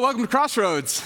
Welcome to Crossroads.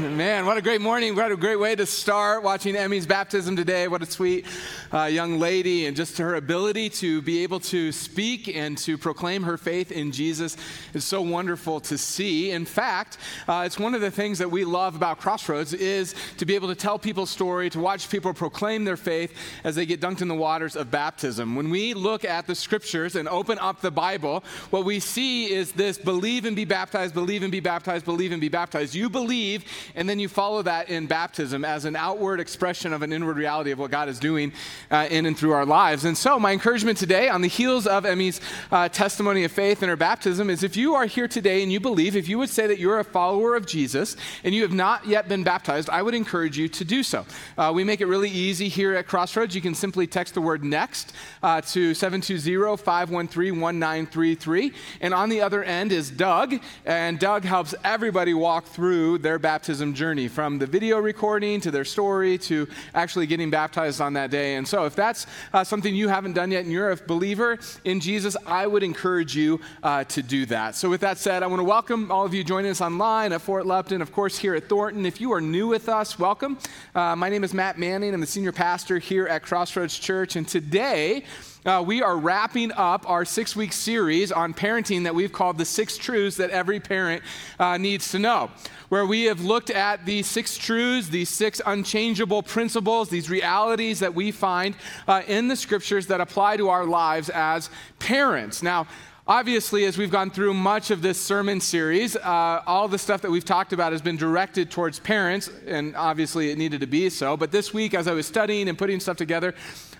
Man, what a great morning. What a great way to start watching Emmy's baptism today. What a sweet uh, young lady, and just her ability to be able to speak and to proclaim her faith in Jesus is so wonderful to see. In fact, uh, it's one of the things that we love about Crossroads is to be able to tell people's story, to watch people proclaim their faith as they get dunked in the waters of baptism. When we look at the scriptures and open up the Bible, what we see is this believe and be baptized, believe and be baptized, believe and be baptized. You believe and then you follow that in baptism as an outward expression of an inward reality of what God is doing uh, in and through our lives. And so, my encouragement today, on the heels of Emmy's uh, testimony of faith and her baptism, is if you are here today and you believe, if you would say that you're a follower of Jesus and you have not yet been baptized, I would encourage you to do so. Uh, we make it really easy here at Crossroads. You can simply text the word next uh, to 720 513 1933. And on the other end is Doug, and Doug helps everybody walk through their baptism journey from the video recording to their story to actually getting baptized on that day. And so, if that's uh, something you haven't done yet and you're a believer in Jesus, I would encourage you uh, to do that. So, with that said, I want to welcome all of you joining us online at Fort Lupton, of course, here at Thornton. If you are new with us, welcome. Uh, my name is Matt Manning. I'm the senior pastor here at Crossroads Church. And today, uh, we are wrapping up our six week series on parenting that we've called the six truths that every parent uh, needs to know, where we have looked at these six truths, these six unchangeable principles, these realities that we find uh, in the scriptures that apply to our lives as parents. Now, Obviously, as we've gone through much of this sermon series, uh, all the stuff that we've talked about has been directed towards parents, and obviously it needed to be so. But this week, as I was studying and putting stuff together,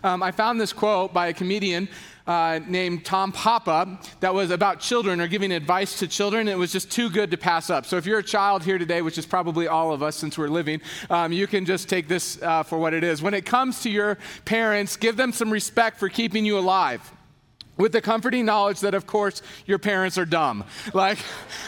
um, I found this quote by a comedian uh, named Tom Papa that was about children or giving advice to children. It was just too good to pass up. So if you're a child here today, which is probably all of us since we're living, um, you can just take this uh, for what it is. When it comes to your parents, give them some respect for keeping you alive with the comforting knowledge that, of course, your parents are dumb. Like,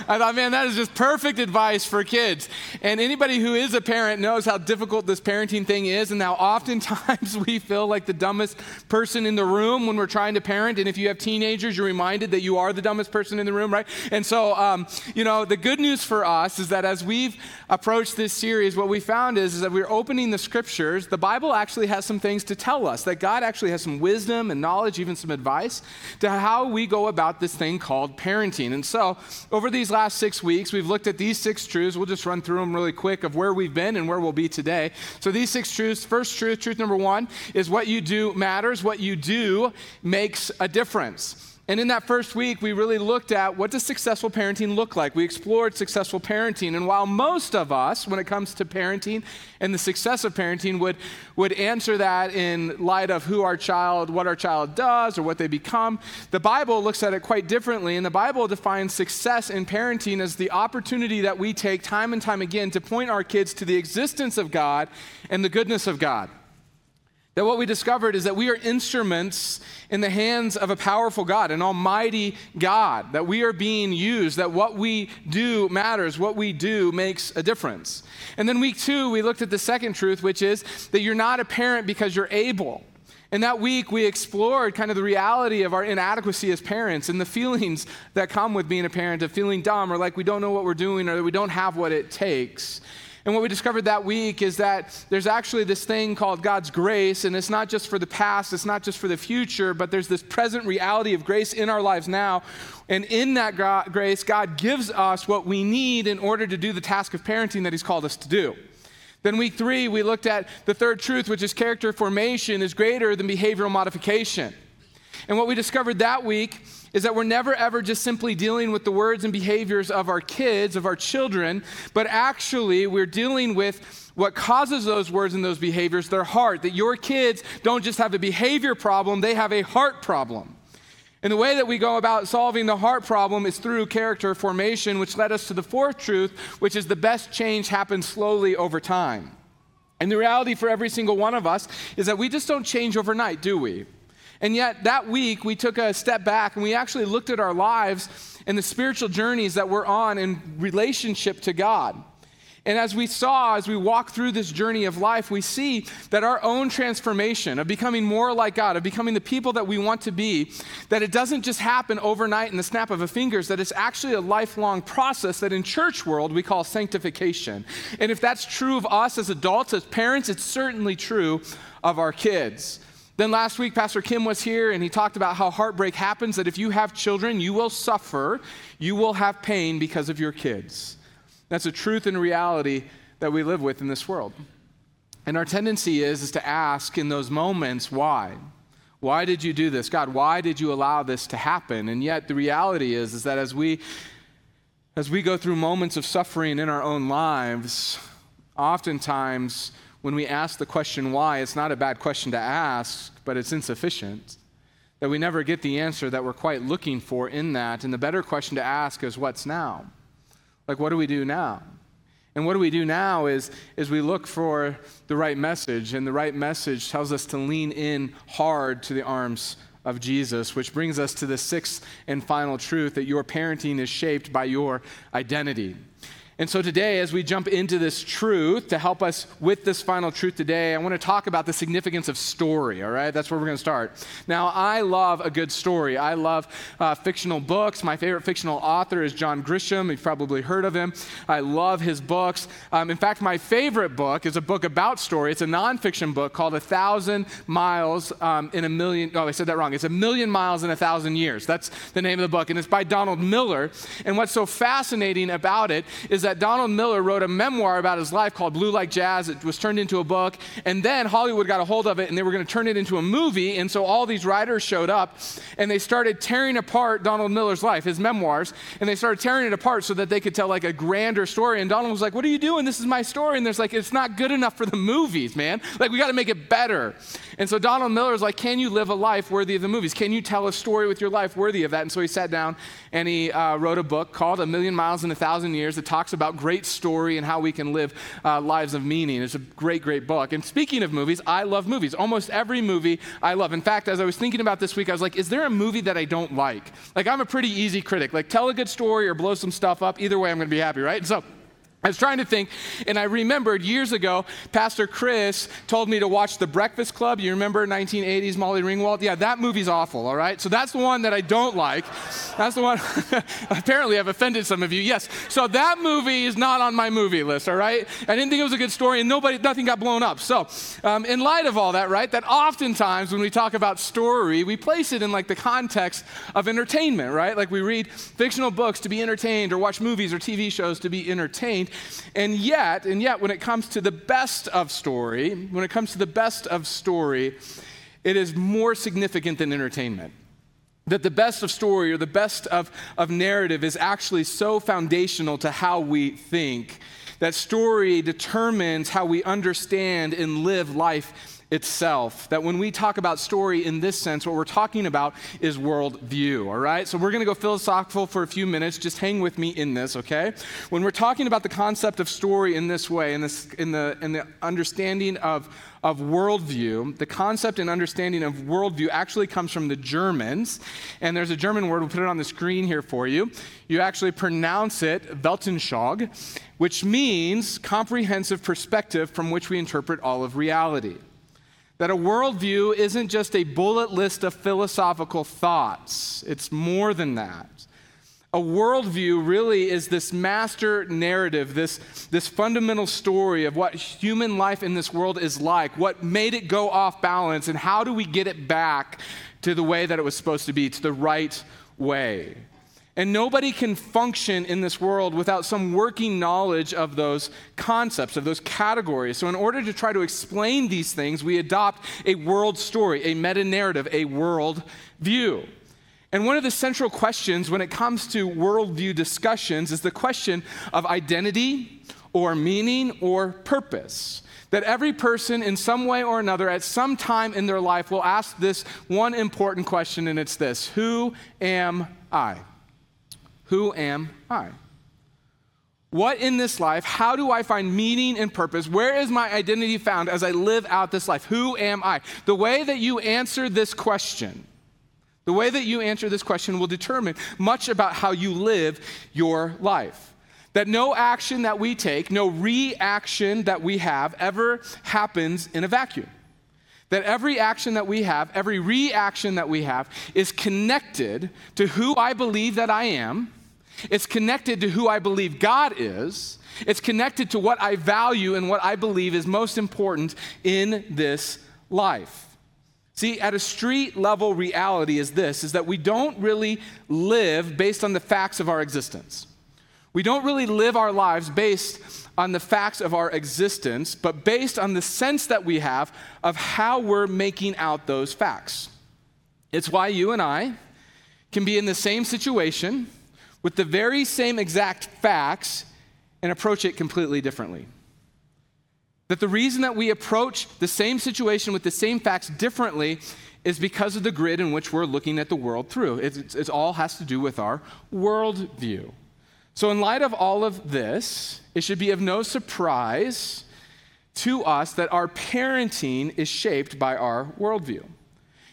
I thought, man, that is just perfect advice for kids. And anybody who is a parent knows how difficult this parenting thing is, and how oftentimes we feel like the dumbest person in the room when we're trying to parent. And if you have teenagers, you're reminded that you are the dumbest person in the room, right? And so, um, you know, the good news for us is that as we've approached this series, what we found is, is that we're opening the scriptures. The Bible actually has some things to tell us, that God actually has some wisdom and knowledge, even some advice to how we go about this thing called parenting. And so, over these last six weeks, we've looked at these six truths. We'll just run through them really quick of where we've been and where we'll be today. So, these six truths first truth, truth number one, is what you do matters, what you do makes a difference. And in that first week, we really looked at what does successful parenting look like. We explored successful parenting. And while most of us, when it comes to parenting and the success of parenting, would, would answer that in light of who our child, what our child does, or what they become, the Bible looks at it quite differently. And the Bible defines success in parenting as the opportunity that we take time and time again to point our kids to the existence of God and the goodness of God. That what we discovered is that we are instruments in the hands of a powerful God, an almighty God, that we are being used, that what we do matters, what we do makes a difference. And then week two, we looked at the second truth, which is that you're not a parent because you're able. And that week, we explored kind of the reality of our inadequacy as parents and the feelings that come with being a parent of feeling dumb or like we don't know what we're doing or that we don't have what it takes. And what we discovered that week is that there's actually this thing called God's grace, and it's not just for the past, it's not just for the future, but there's this present reality of grace in our lives now. And in that grace, God gives us what we need in order to do the task of parenting that He's called us to do. Then, week three, we looked at the third truth, which is character formation is greater than behavioral modification. And what we discovered that week is that we're never ever just simply dealing with the words and behaviors of our kids, of our children, but actually we're dealing with what causes those words and those behaviors, their heart. That your kids don't just have a behavior problem, they have a heart problem. And the way that we go about solving the heart problem is through character formation, which led us to the fourth truth, which is the best change happens slowly over time. And the reality for every single one of us is that we just don't change overnight, do we? And yet, that week, we took a step back and we actually looked at our lives and the spiritual journeys that we're on in relationship to God. And as we saw, as we walk through this journey of life, we see that our own transformation of becoming more like God, of becoming the people that we want to be, that it doesn't just happen overnight in the snap of a fingers, that it's actually a lifelong process that in church world we call sanctification. And if that's true of us as adults, as parents, it's certainly true of our kids. Then last week, Pastor Kim was here and he talked about how heartbreak happens, that if you have children, you will suffer, you will have pain because of your kids. That's a truth and reality that we live with in this world. And our tendency is, is to ask in those moments, why? Why did you do this? God, why did you allow this to happen? And yet the reality is, is that as we as we go through moments of suffering in our own lives, oftentimes when we ask the question why, it's not a bad question to ask, but it's insufficient. That we never get the answer that we're quite looking for in that. And the better question to ask is what's now? Like, what do we do now? And what do we do now is, is we look for the right message, and the right message tells us to lean in hard to the arms of Jesus, which brings us to the sixth and final truth that your parenting is shaped by your identity. And so today, as we jump into this truth, to help us with this final truth today, I want to talk about the significance of story, all right? That's where we're going to start. Now, I love a good story. I love uh, fictional books. My favorite fictional author is John Grisham. You've probably heard of him. I love his books. Um, in fact, my favorite book is a book about story. It's a nonfiction book called A Thousand Miles um, in a Million. Oh, I said that wrong. It's A Million Miles in a Thousand Years. That's the name of the book. And it's by Donald Miller. And what's so fascinating about it is that Donald Miller wrote a memoir about his life called Blue Like Jazz. It was turned into a book, and then Hollywood got a hold of it and they were going to turn it into a movie. And so all these writers showed up and they started tearing apart Donald Miller's life, his memoirs, and they started tearing it apart so that they could tell like a grander story. And Donald was like, What are you doing? This is my story. And there's like, It's not good enough for the movies, man. Like, we got to make it better. And so Donald Miller was like, Can you live a life worthy of the movies? Can you tell a story with your life worthy of that? And so he sat down and he uh, wrote a book called A Million Miles in a Thousand Years that talks about great story and how we can live uh, lives of meaning. It's a great, great book. And speaking of movies, I love movies. Almost every movie I love. In fact, as I was thinking about this week, I was like, is there a movie that I don't like? Like, I'm a pretty easy critic. Like, tell a good story or blow some stuff up. Either way, I'm going to be happy, right? So, I was trying to think, and I remembered years ago, Pastor Chris told me to watch The Breakfast Club. You remember 1980s Molly Ringwald? Yeah, that movie's awful, all right? So that's the one that I don't like. That's the one, apparently I've offended some of you. Yes, so that movie is not on my movie list, all right? I didn't think it was a good story, and nobody, nothing got blown up. So, um, in light of all that, right, that oftentimes when we talk about story, we place it in like the context of entertainment, right? Like we read fictional books to be entertained, or watch movies or TV shows to be entertained. And yet, and yet, when it comes to the best of story, when it comes to the best of story, it is more significant than entertainment. That the best of story or the best of, of narrative is actually so foundational to how we think that story determines how we understand and live life itself. That when we talk about story in this sense, what we're talking about is worldview, all right? So we're going to go philosophical for a few minutes. Just hang with me in this, okay? When we're talking about the concept of story in this way, in, this, in, the, in the understanding of, of worldview, the concept and understanding of worldview actually comes from the Germans. And there's a German word, we'll put it on the screen here for you. You actually pronounce it Weltanschauung, which means comprehensive perspective from which we interpret all of reality. That a worldview isn't just a bullet list of philosophical thoughts, it's more than that. A worldview really is this master narrative, this, this fundamental story of what human life in this world is like, what made it go off balance, and how do we get it back to the way that it was supposed to be, to the right way. And nobody can function in this world without some working knowledge of those concepts, of those categories. So, in order to try to explain these things, we adopt a world story, a meta narrative, a world view. And one of the central questions when it comes to worldview discussions is the question of identity or meaning or purpose. That every person, in some way or another, at some time in their life, will ask this one important question, and it's this Who am I? Who am I? What in this life, how do I find meaning and purpose? Where is my identity found as I live out this life? Who am I? The way that you answer this question, the way that you answer this question will determine much about how you live your life. that no action that we take, no reaction that we have ever happens in a vacuum. That every action that we have, every reaction that we have, is connected to who I believe that I am. It's connected to who I believe God is. It's connected to what I value and what I believe is most important in this life. See, at a street level reality is this is that we don't really live based on the facts of our existence. We don't really live our lives based on the facts of our existence, but based on the sense that we have of how we're making out those facts. It's why you and I can be in the same situation with the very same exact facts and approach it completely differently. That the reason that we approach the same situation with the same facts differently is because of the grid in which we're looking at the world through. It, all has to do with our worldview. So, in light of all of this, it should be of no surprise to us that our parenting is shaped by our worldview.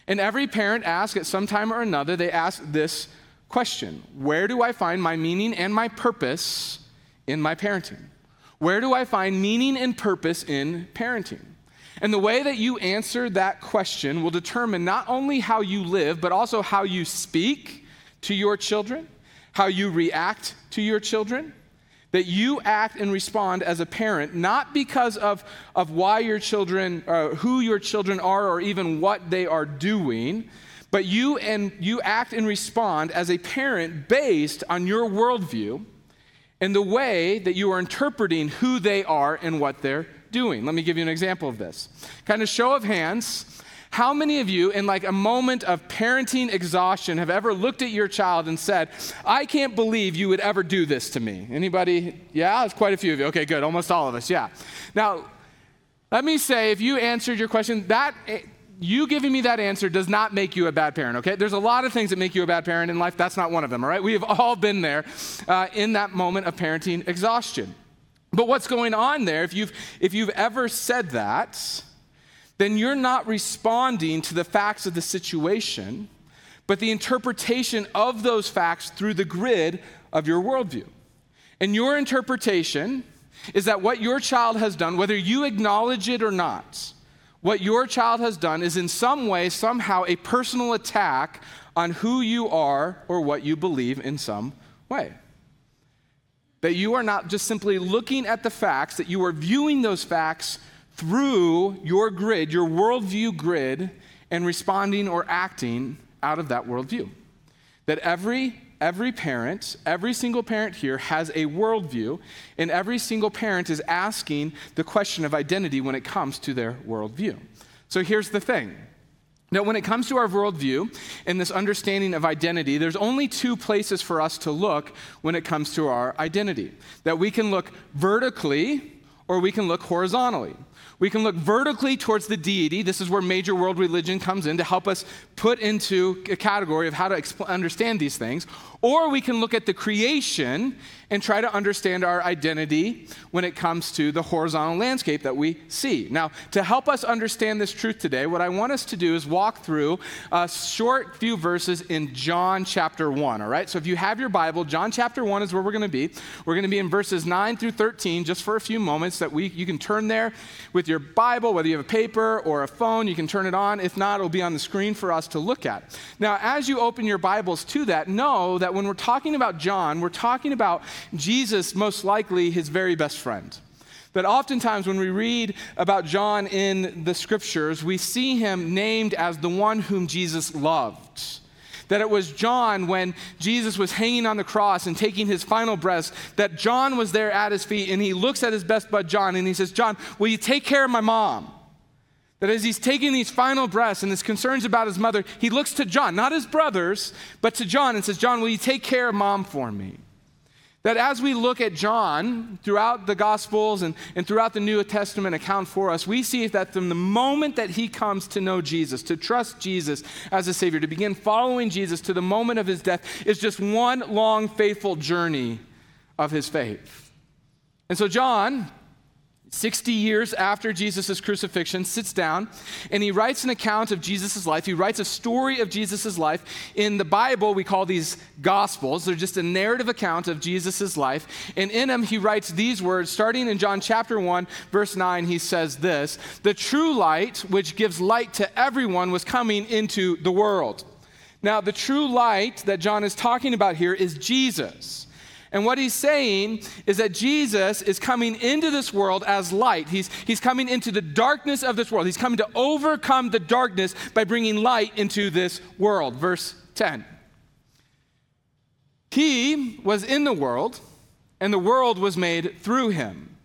And every parent asks at some time or another, they ask this question Where do I find my meaning and my purpose in my parenting? Where do I find meaning and purpose in parenting? And the way that you answer that question will determine not only how you live, but also how you speak to your children how you react to your children, that you act and respond as a parent, not because of, of why your children, uh, who your children are, or even what they are doing, but you and you act and respond as a parent based on your worldview and the way that you are interpreting who they are and what they're doing. Let me give you an example of this. Kind of show of hands. How many of you, in like a moment of parenting exhaustion, have ever looked at your child and said, I can't believe you would ever do this to me? Anybody? Yeah, it's quite a few of you. Okay, good. Almost all of us. Yeah. Now, let me say, if you answered your question, that eh, you giving me that answer does not make you a bad parent, okay? There's a lot of things that make you a bad parent in life. That's not one of them, all right? We have all been there uh, in that moment of parenting exhaustion. But what's going on there, if you've, if you've ever said that, then you're not responding to the facts of the situation, but the interpretation of those facts through the grid of your worldview. And your interpretation is that what your child has done, whether you acknowledge it or not, what your child has done is in some way, somehow, a personal attack on who you are or what you believe in some way. That you are not just simply looking at the facts, that you are viewing those facts through your grid, your worldview grid, and responding or acting out of that worldview. That every every parent, every single parent here has a worldview, and every single parent is asking the question of identity when it comes to their worldview. So here's the thing. Now, when it comes to our worldview and this understanding of identity, there's only two places for us to look when it comes to our identity. That we can look vertically or we can look horizontally. We can look vertically towards the deity. This is where major world religion comes in to help us put into a category of how to understand these things. Or we can look at the creation and try to understand our identity when it comes to the horizontal landscape that we see. Now, to help us understand this truth today, what I want us to do is walk through a short few verses in John chapter 1, all right? So if you have your Bible, John chapter 1 is where we're going to be. We're going to be in verses 9 through 13 just for a few moments that we you can turn there with your Bible, whether you have a paper or a phone, you can turn it on. If not, it'll be on the screen for us to look at. Now, as you open your Bibles to that, know that when we're talking about John, we're talking about Jesus, most likely his very best friend. That oftentimes when we read about John in the scriptures, we see him named as the one whom Jesus loved. That it was John when Jesus was hanging on the cross and taking his final breaths, that John was there at his feet and he looks at his best bud John and he says, John, will you take care of my mom? That as he's taking these final breaths and his concerns about his mother, he looks to John, not his brothers, but to John and says, John, will you take care of mom for me? That as we look at John throughout the Gospels and, and throughout the New Testament account for us, we see that from the moment that he comes to know Jesus, to trust Jesus as a Savior, to begin following Jesus to the moment of his death, is just one long, faithful journey of his faith. And so, John 60 years after Jesus' crucifixion, sits down and he writes an account of Jesus' life. He writes a story of Jesus' life. In the Bible, we call these Gospels. They're just a narrative account of Jesus' life. And in them, he writes these words. Starting in John chapter 1, verse 9, he says this The true light, which gives light to everyone, was coming into the world. Now, the true light that John is talking about here is Jesus. And what he's saying is that Jesus is coming into this world as light. He's, he's coming into the darkness of this world. He's coming to overcome the darkness by bringing light into this world. Verse 10. He was in the world, and the world was made through him.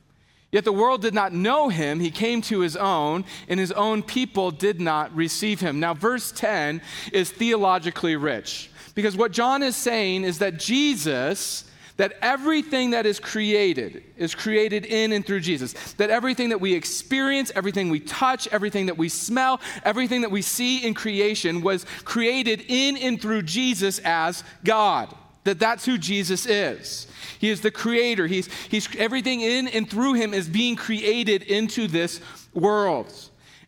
Yet the world did not know him. He came to his own, and his own people did not receive him. Now, verse 10 is theologically rich because what John is saying is that Jesus that everything that is created is created in and through Jesus. That everything that we experience, everything we touch, everything that we smell, everything that we see in creation was created in and through Jesus as God. That that's who Jesus is. He is the creator. He's, he's everything in and through him is being created into this world.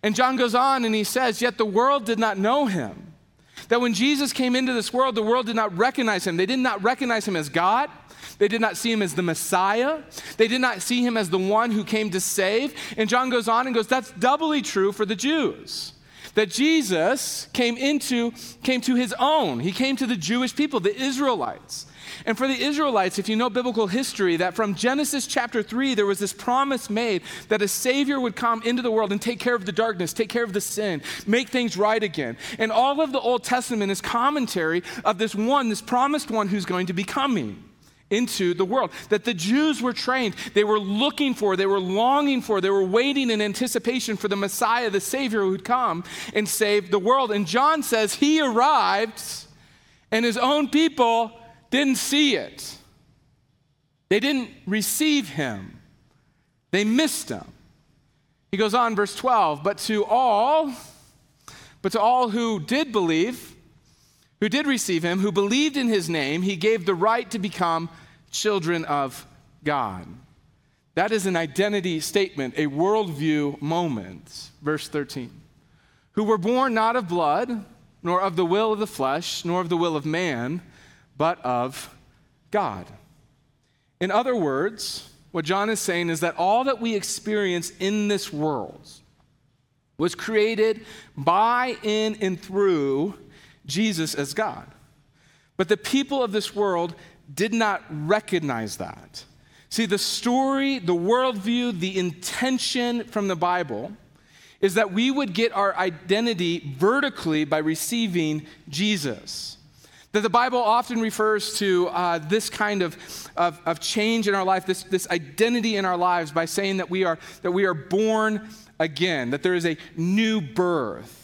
And John goes on and he says, Yet the world did not know him. That when Jesus came into this world, the world did not recognize him. They did not recognize him as God. They did not see him as the Messiah. They did not see him as the one who came to save. And John goes on and goes, that's doubly true for the Jews. That Jesus came into came to his own. He came to the Jewish people, the Israelites. And for the Israelites, if you know biblical history, that from Genesis chapter 3, there was this promise made that a Savior would come into the world and take care of the darkness, take care of the sin, make things right again. And all of the Old Testament is commentary of this one, this promised one who's going to be coming into the world. That the Jews were trained, they were looking for, they were longing for, they were waiting in anticipation for the Messiah, the Savior who would come and save the world. And John says he arrived and his own people didn't see it. They didn't receive him. They missed him. He goes on, verse 12, but to all, but to all who did believe, who did receive him, who believed in his name, he gave the right to become children of God. That is an identity statement, a worldview moment. Verse 13. Who were born not of blood, nor of the will of the flesh, nor of the will of man, but of God. In other words, what John is saying is that all that we experience in this world was created by, in, and through Jesus as God. But the people of this world did not recognize that. See, the story, the worldview, the intention from the Bible is that we would get our identity vertically by receiving Jesus. That the Bible often refers to uh, this kind of, of, of, change in our life, this, this identity in our lives, by saying that we, are, that we are born again, that there is a new birth.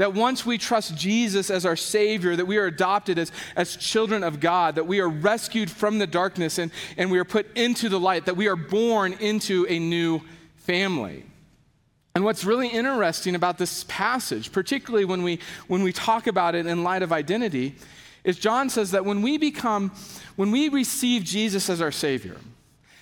That once we trust Jesus as our Savior, that we are adopted as, as children of God, that we are rescued from the darkness and, and we are put into the light, that we are born into a new family. And what's really interesting about this passage, particularly when we, when we talk about it in light of identity, is John says that when we become, when we receive Jesus as our Savior,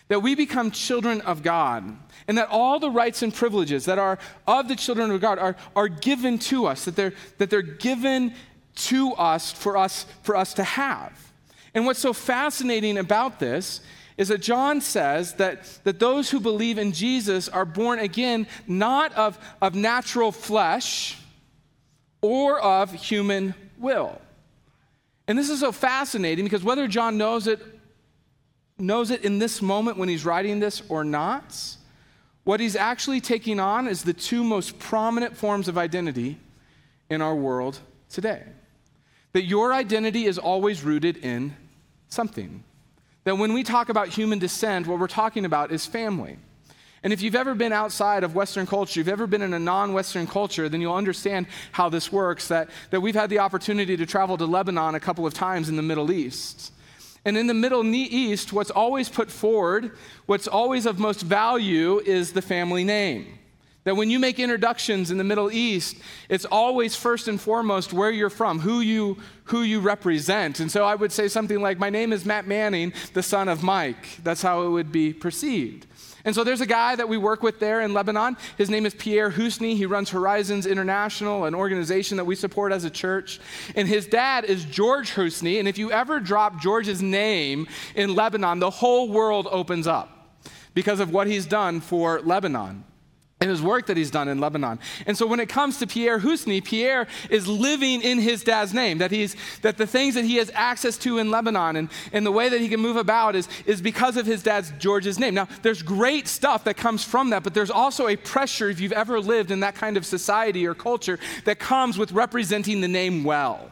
that we become children of God, and that all the rights and privileges that are of the children of God are, are given to us, that they're, that they're given to us for, us for us to have. And what's so fascinating about this is that John says that, that those who believe in Jesus are born again not of, of natural flesh or of human will. And this is so fascinating because whether John knows it knows it in this moment when he's writing this or not, what he's actually taking on is the two most prominent forms of identity in our world today. That your identity is always rooted in something. That when we talk about human descent, what we're talking about is family. And if you've ever been outside of Western culture, you've ever been in a non Western culture, then you'll understand how this works. That, that we've had the opportunity to travel to Lebanon a couple of times in the Middle East. And in the Middle East, what's always put forward, what's always of most value, is the family name. That when you make introductions in the Middle East, it's always first and foremost where you're from, who you, who you represent. And so I would say something like, My name is Matt Manning, the son of Mike. That's how it would be perceived. And so there's a guy that we work with there in Lebanon. His name is Pierre Houssney. He runs Horizons International, an organization that we support as a church. And his dad is George Houssney. And if you ever drop George's name in Lebanon, the whole world opens up because of what he's done for Lebanon and his work that he's done in Lebanon. And so when it comes to Pierre Houssney, Pierre is living in his dad's name, that he's that the things that he has access to in Lebanon and, and the way that he can move about is, is because of his dad's George's name. Now, there's great stuff that comes from that, but there's also a pressure, if you've ever lived in that kind of society or culture, that comes with representing the name well.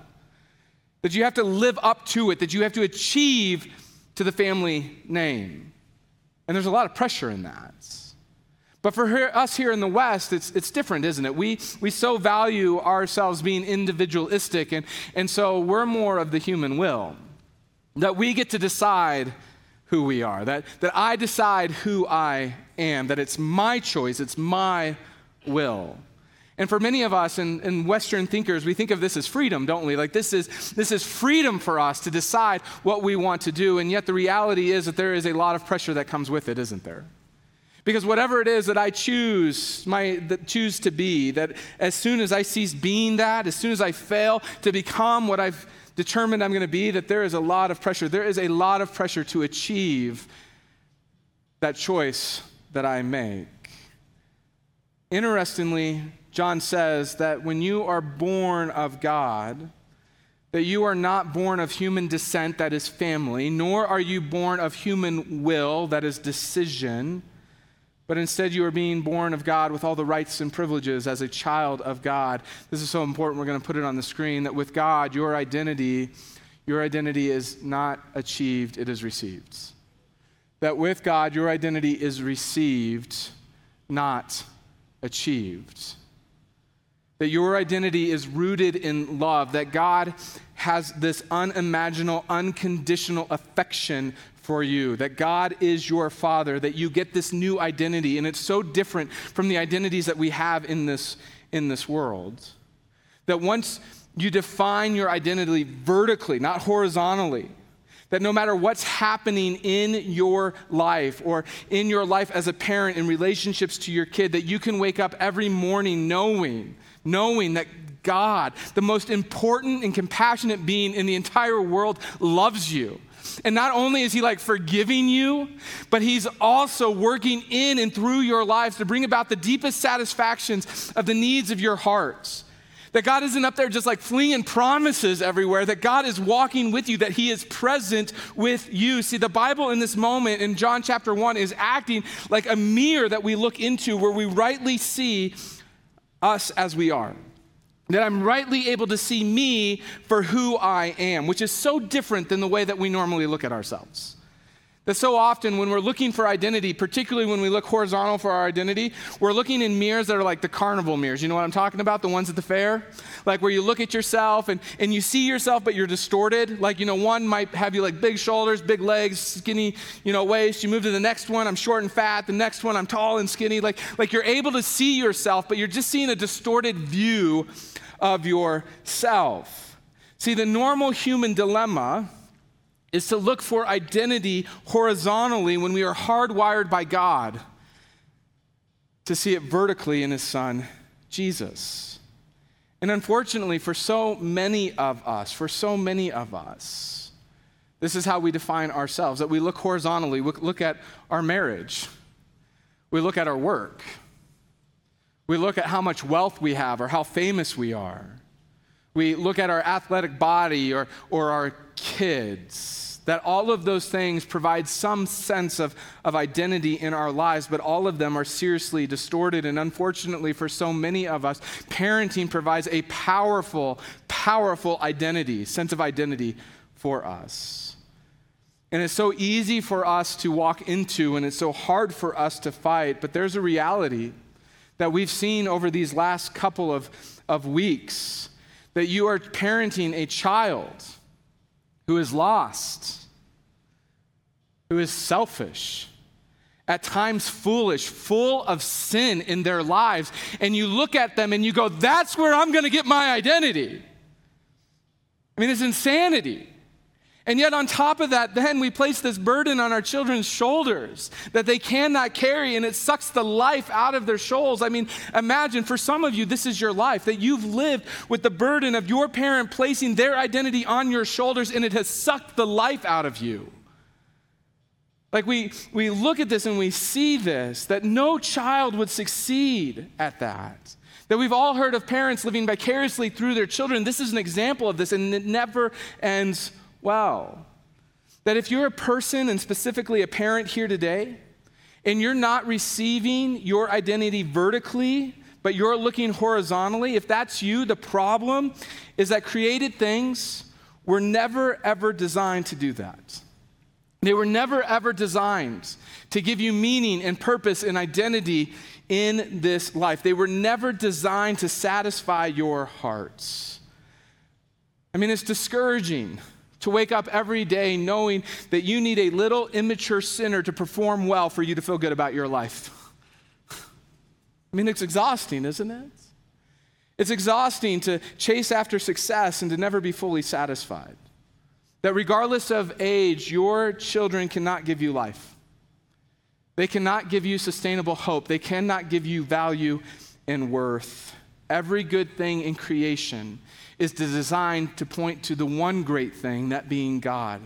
That you have to live up to it, that you have to achieve to the family name. And there's a lot of pressure in that. But for her, us here in the West, it's, it's different, isn't it? We, we so value ourselves being individualistic, and, and so we're more of the human will. That we get to decide who we are, that, that I decide who I am, that it's my choice, it's my will. And for many of us and, and, Western thinkers, we think of this as freedom, don't we? Like this is, this is freedom for us to decide what we want to do. And yet the reality is that there is a lot of pressure that comes with it, isn't there? Because whatever it is that I choose, my choose to be, that as soon as I cease being that, as soon as I fail to become what I've determined I'm going to be, that there is a lot of pressure. There is a lot of pressure to achieve that choice that I make. Interestingly, John says that when you are born of God, that you are not born of human descent, that is family, nor are you born of human will, that is decision but instead you are being born of God with all the rights and privileges as a child of God. This is so important. We're going to put it on the screen that with God, your identity, your identity is not achieved, it is received. That with God, your identity is received, not achieved. That your identity is rooted in love, that God has this unimaginable, unconditional affection for you, that God is your father, that you get this new identity. And it's so different from the identities that we have in this, in this world. That once you define your identity vertically, not horizontally, that no matter what's happening in your life or in your life as a parent in relationships to your kid, that you can wake up every morning knowing, knowing that God, the most important and compassionate being in the entire world, loves you and not only is He like forgiving you, but He's also working in and through your lives to bring about the deepest satisfactions of the needs of your hearts. That God isn't up there just like flinging promises everywhere, that God is walking with you, that He is present with you. See, the Bible in this moment in John chapter 1 is acting like a mirror that we look into where we rightly see us as we are that I'm rightly able to see me for who I am, which is so different than the way that we normally look at ourselves. That so often when we're looking for identity, particularly when we look horizontal for our identity, we're looking in mirrors that are like the carnival mirrors. You know what I'm talking about? The ones at the fair? Like where you look at yourself and, and you see yourself, but you're distorted. Like, you know, one might have you like big shoulders, big legs, skinny, you know, waist. You move to the next one, I'm short and fat. The next one, I'm tall and skinny. Like, like you're able to see yourself, but you're just seeing a distorted view of yourself. See, the normal human dilemma is to look for identity horizontally when we are hardwired by God to see it vertically in His Son, Jesus. And unfortunately, for so many of us, for so many of us, this is how we define ourselves that we look horizontally, we look at our marriage, we look at our work, we look at how much wealth we have or how famous we are. We look at our athletic body or, or our kids that all of those things provide some sense of, of identity in our lives, but all of them are seriously distorted. And unfortunately, for so many of us, parenting provides a powerful, powerful identity, sense of identity for us. And it's so easy for us to walk into, and it's so hard for us to fight, but there's a reality that we've seen over these last couple of, of weeks that you are parenting a child who is lost, who is selfish, at times foolish, full of sin in their lives, and you look at them and you go, that's where I'm going to get my identity. I mean, it's insanity. And yet, on top of that, then we place this burden on our children's shoulders that they cannot carry, and it sucks the life out of their souls. I mean, imagine for some of you, this is your life, that you've lived with the burden of your parent placing their identity on your shoulders, and it has sucked the life out of you. Like, we, we look at this and we see this that no child would succeed at that. That we've all heard of parents living vicariously through their children. This is an example of this, and it never ends well. That if you're a person, and specifically a parent here today, and you're not receiving your identity vertically, but you're looking horizontally, if that's you, the problem is that created things were never ever designed to do that. They were never ever designed to give you meaning and purpose and identity in this life. They were never designed to satisfy your hearts. I mean, it's discouraging to wake up every day knowing that you need a little immature sinner to perform well for you to feel good about your life. I mean, it's exhausting, isn't it? It's exhausting to chase after success and to never be fully satisfied. That regardless of age, your children cannot give you life. They cannot give you sustainable hope. They cannot give you value and worth. Every good thing in creation is designed to point to the one great thing, that being God,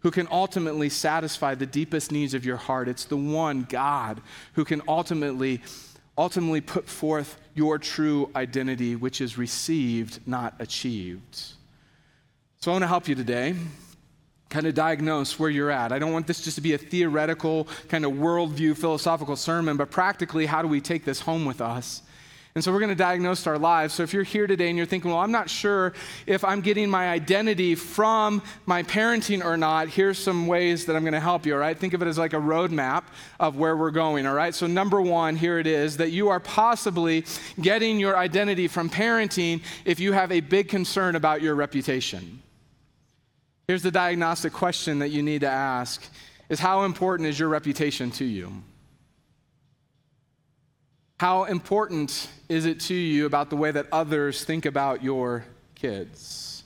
who can ultimately satisfy the deepest needs of your heart. It's the one God who can ultimately ultimately put forth your true identity, which is received, not achieved. So I want to help you today kind of diagnose where you're at. I don't want this just to be a theoretical, kind of worldview, philosophical sermon, but practically, how do we take this home with us? And so we're going to diagnose our lives. So if you're here today and you're thinking, well, I'm not sure if I'm getting my identity from my parenting or not, here's some ways that I'm going to help you, all right? Think of it as like a roadmap of where we're going, all right? So, number one, here it is that you are possibly getting your identity from parenting if you have a big concern about your reputation. Here's the diagnostic question that you need to ask is how important is your reputation to you? How important is it to you about the way that others think about your kids?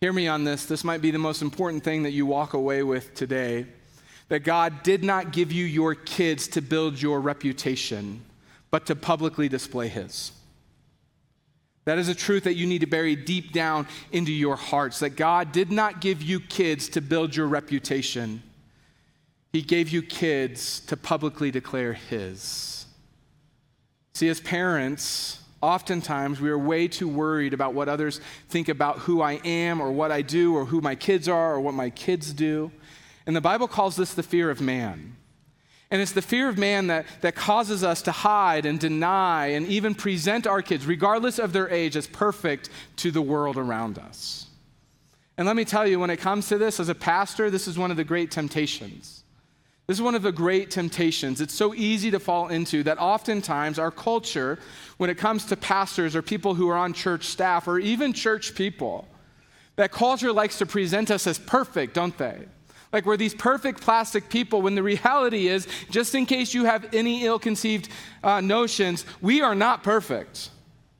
Hear me on this. This might be the most important thing that you walk away with today. That God did not give you your kids to build your reputation, but to publicly display His. That is a truth that you need to bury deep down into your hearts. That God did not give you kids to build your reputation, He gave you kids to publicly declare His. See, as parents, oftentimes we are way too worried about what others think about who I am or what I do or who my kids are or what my kids do. And the Bible calls this the fear of man. And it's the fear of man that, that causes us to hide and deny and even present our kids, regardless of their age, as perfect to the world around us. And let me tell you, when it comes to this, as a pastor, this is one of the great temptations. This is one of the great temptations. It's so easy to fall into that oftentimes our culture, when it comes to pastors or people who are on church staff or even church people, that culture likes to present us as perfect, don't they? Like we're these perfect plastic people, when the reality is, just in case you have any ill conceived uh, notions, we are not perfect,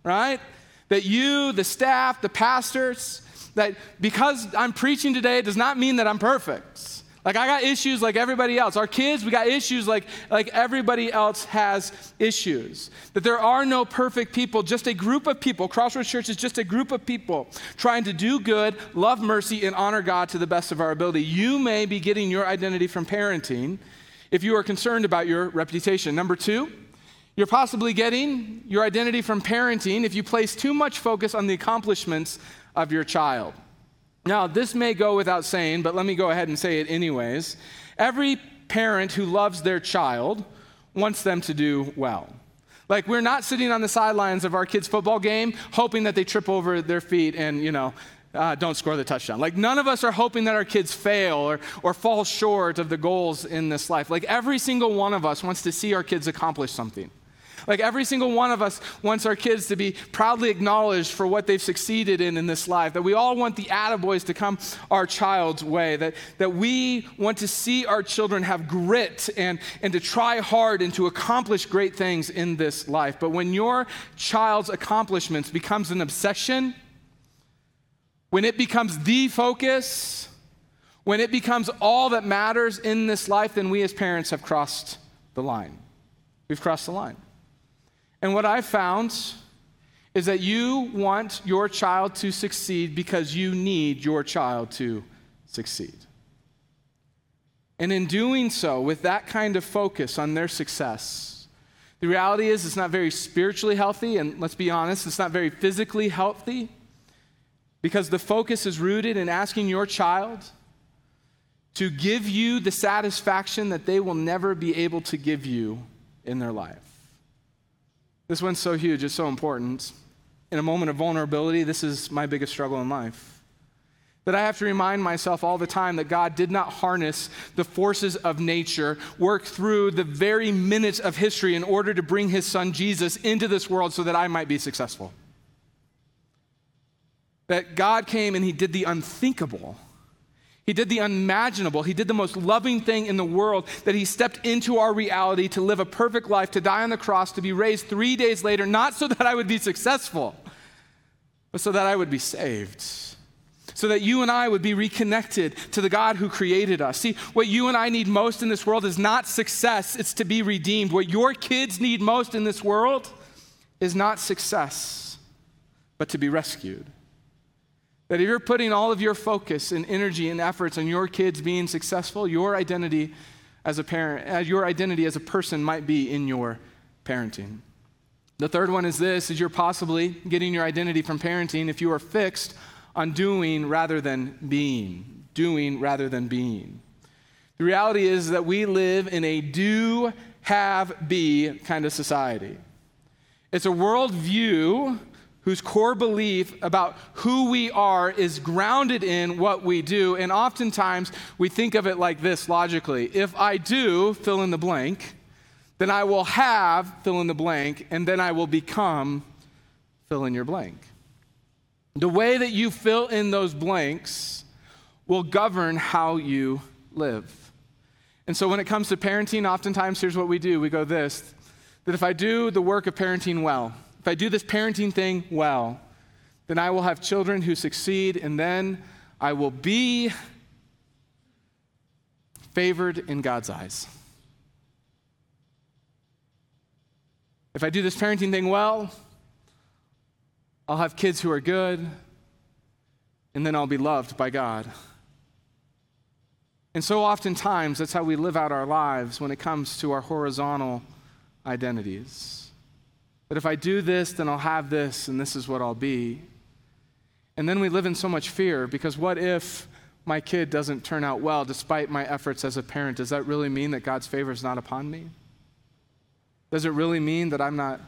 right? That you, the staff, the pastors, that because I'm preaching today does not mean that I'm perfect. Like I got issues like everybody else. Our kids, we got issues like, like everybody else has issues. That there are no perfect people, just a group of people. Crossroads Church is just a group of people trying to do good, love mercy, and honor God to the best of our ability. You may be getting your identity from parenting if you are concerned about your reputation. Number two, you're possibly getting your identity from parenting if you place too much focus on the accomplishments of your child. Now, this may go without saying, but let me go ahead and say it anyways. Every parent who loves their child wants them to do well. Like, we're not sitting on the sidelines of our kids' football game hoping that they trip over their feet and, you know, uh, don't score the touchdown. Like, none of us are hoping that our kids fail or, or fall short of the goals in this life. Like, every single one of us wants to see our kids accomplish something. Like every single one of us wants our kids to be proudly acknowledged for what they've succeeded in in this life. That we all want the attaboys to come our child's way. That, that we want to see our children have grit and, and to try hard and to accomplish great things in this life. But when your child's accomplishments becomes an obsession, when it becomes the focus, when it becomes all that matters in this life, then we as parents have crossed the line. We've crossed the line. And what I've found is that you want your child to succeed because you need your child to succeed. And in doing so, with that kind of focus on their success, the reality is it's not very spiritually healthy, and let's be honest, it's not very physically healthy because the focus is rooted in asking your child to give you the satisfaction that they will never be able to give you in their life. This one's so huge, it's so important. In a moment of vulnerability, this is my biggest struggle in life. That I have to remind myself all the time that God did not harness the forces of nature, work through the very minutes of history in order to bring his son Jesus into this world so that I might be successful. That God came and He did the unthinkable. He did the unimaginable. He did the most loving thing in the world that He stepped into our reality to live a perfect life, to die on the cross, to be raised three days later, not so that I would be successful, but so that I would be saved. So that you and I would be reconnected to the God who created us. See, what you and I need most in this world is not success, it's to be redeemed. What your kids need most in this world is not success, but to be rescued. That if you're putting all of your focus and energy and efforts on your kids being successful, your identity as a parent, uh, your identity as a person might be in your parenting. The third one is this is you're possibly getting your identity from parenting if you are fixed on doing rather than being. Doing rather than being. The reality is that we live in a do, have, be kind of society. It's a worldview whose core belief about who we are is grounded in what we do. And oftentimes we think of it like this logically if I do fill in the blank, then I will have fill in the blank, and then I will become fill in your blank. The way that you fill in those blanks will govern how you live. And so when it comes to parenting, oftentimes here's what we do we go this that if I do the work of parenting well, if I do this parenting thing well, then I will have children who succeed, and then I will be favored in God's eyes. If I do this parenting thing well, I'll have kids who are good, and then I'll be loved by God. And so oftentimes, that's how we live out our lives when it comes to our horizontal identities. That if I do this, then I'll have this, and this is what I'll be. And then we live in so much fear because what if my kid doesn't turn out well despite my efforts as a parent? Does that really mean that God's favor is not upon me? Does it really mean that I'm not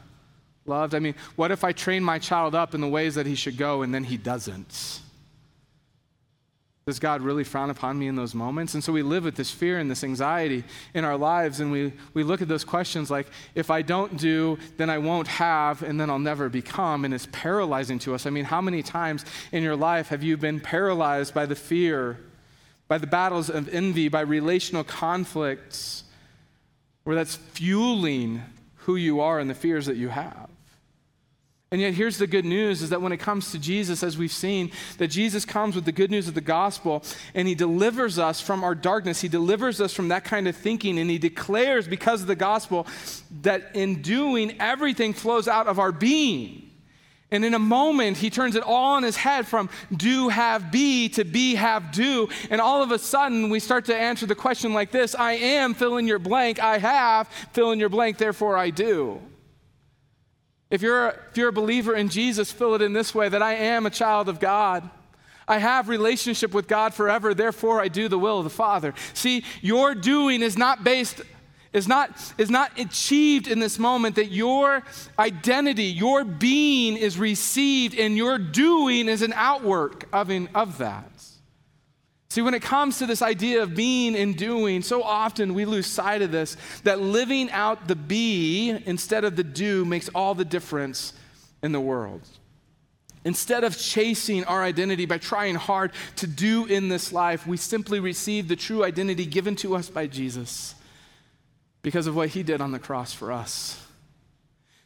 loved? I mean, what if I train my child up in the ways that he should go and then he doesn't? Does God really frown upon me in those moments? And so we live with this fear and this anxiety in our lives, and we, we look at those questions like, if I don't do, then I won't have, and then I'll never become, and it's paralyzing to us. I mean, how many times in your life have you been paralyzed by the fear, by the battles of envy, by relational conflicts, where that's fueling who you are and the fears that you have? And yet here's the good news is that when it comes to Jesus as we've seen that Jesus comes with the good news of the gospel and he delivers us from our darkness. He delivers us from that kind of thinking and he declares because of the gospel that in doing everything flows out of our being. And in a moment, he turns it all on his head from do, have, be to be, have, do. And all of a sudden, we start to answer the question like this I am, fill in your blank. I have, fill in your blank, therefore I do. If you're, if you're a believer in Jesus, fill it in this way that I am a child of God. I have relationship with God forever, therefore I do the will of the Father. See, your doing is not based is not is not achieved in this moment that your identity, your being is received and your doing is an outwork of, in, of that. See, when it comes to this idea of being and doing, so often we lose sight of this that living out the be instead of the do makes all the difference in the world. Instead of chasing our identity by trying hard to do in this life, we simply receive the true identity given to us by Jesus because of what he did on the cross for us.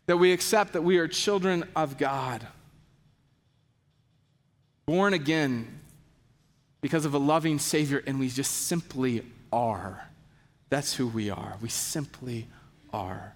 That we accept that we are children of God, born again because of a loving Savior, and we just simply are. That's who we are. We simply are.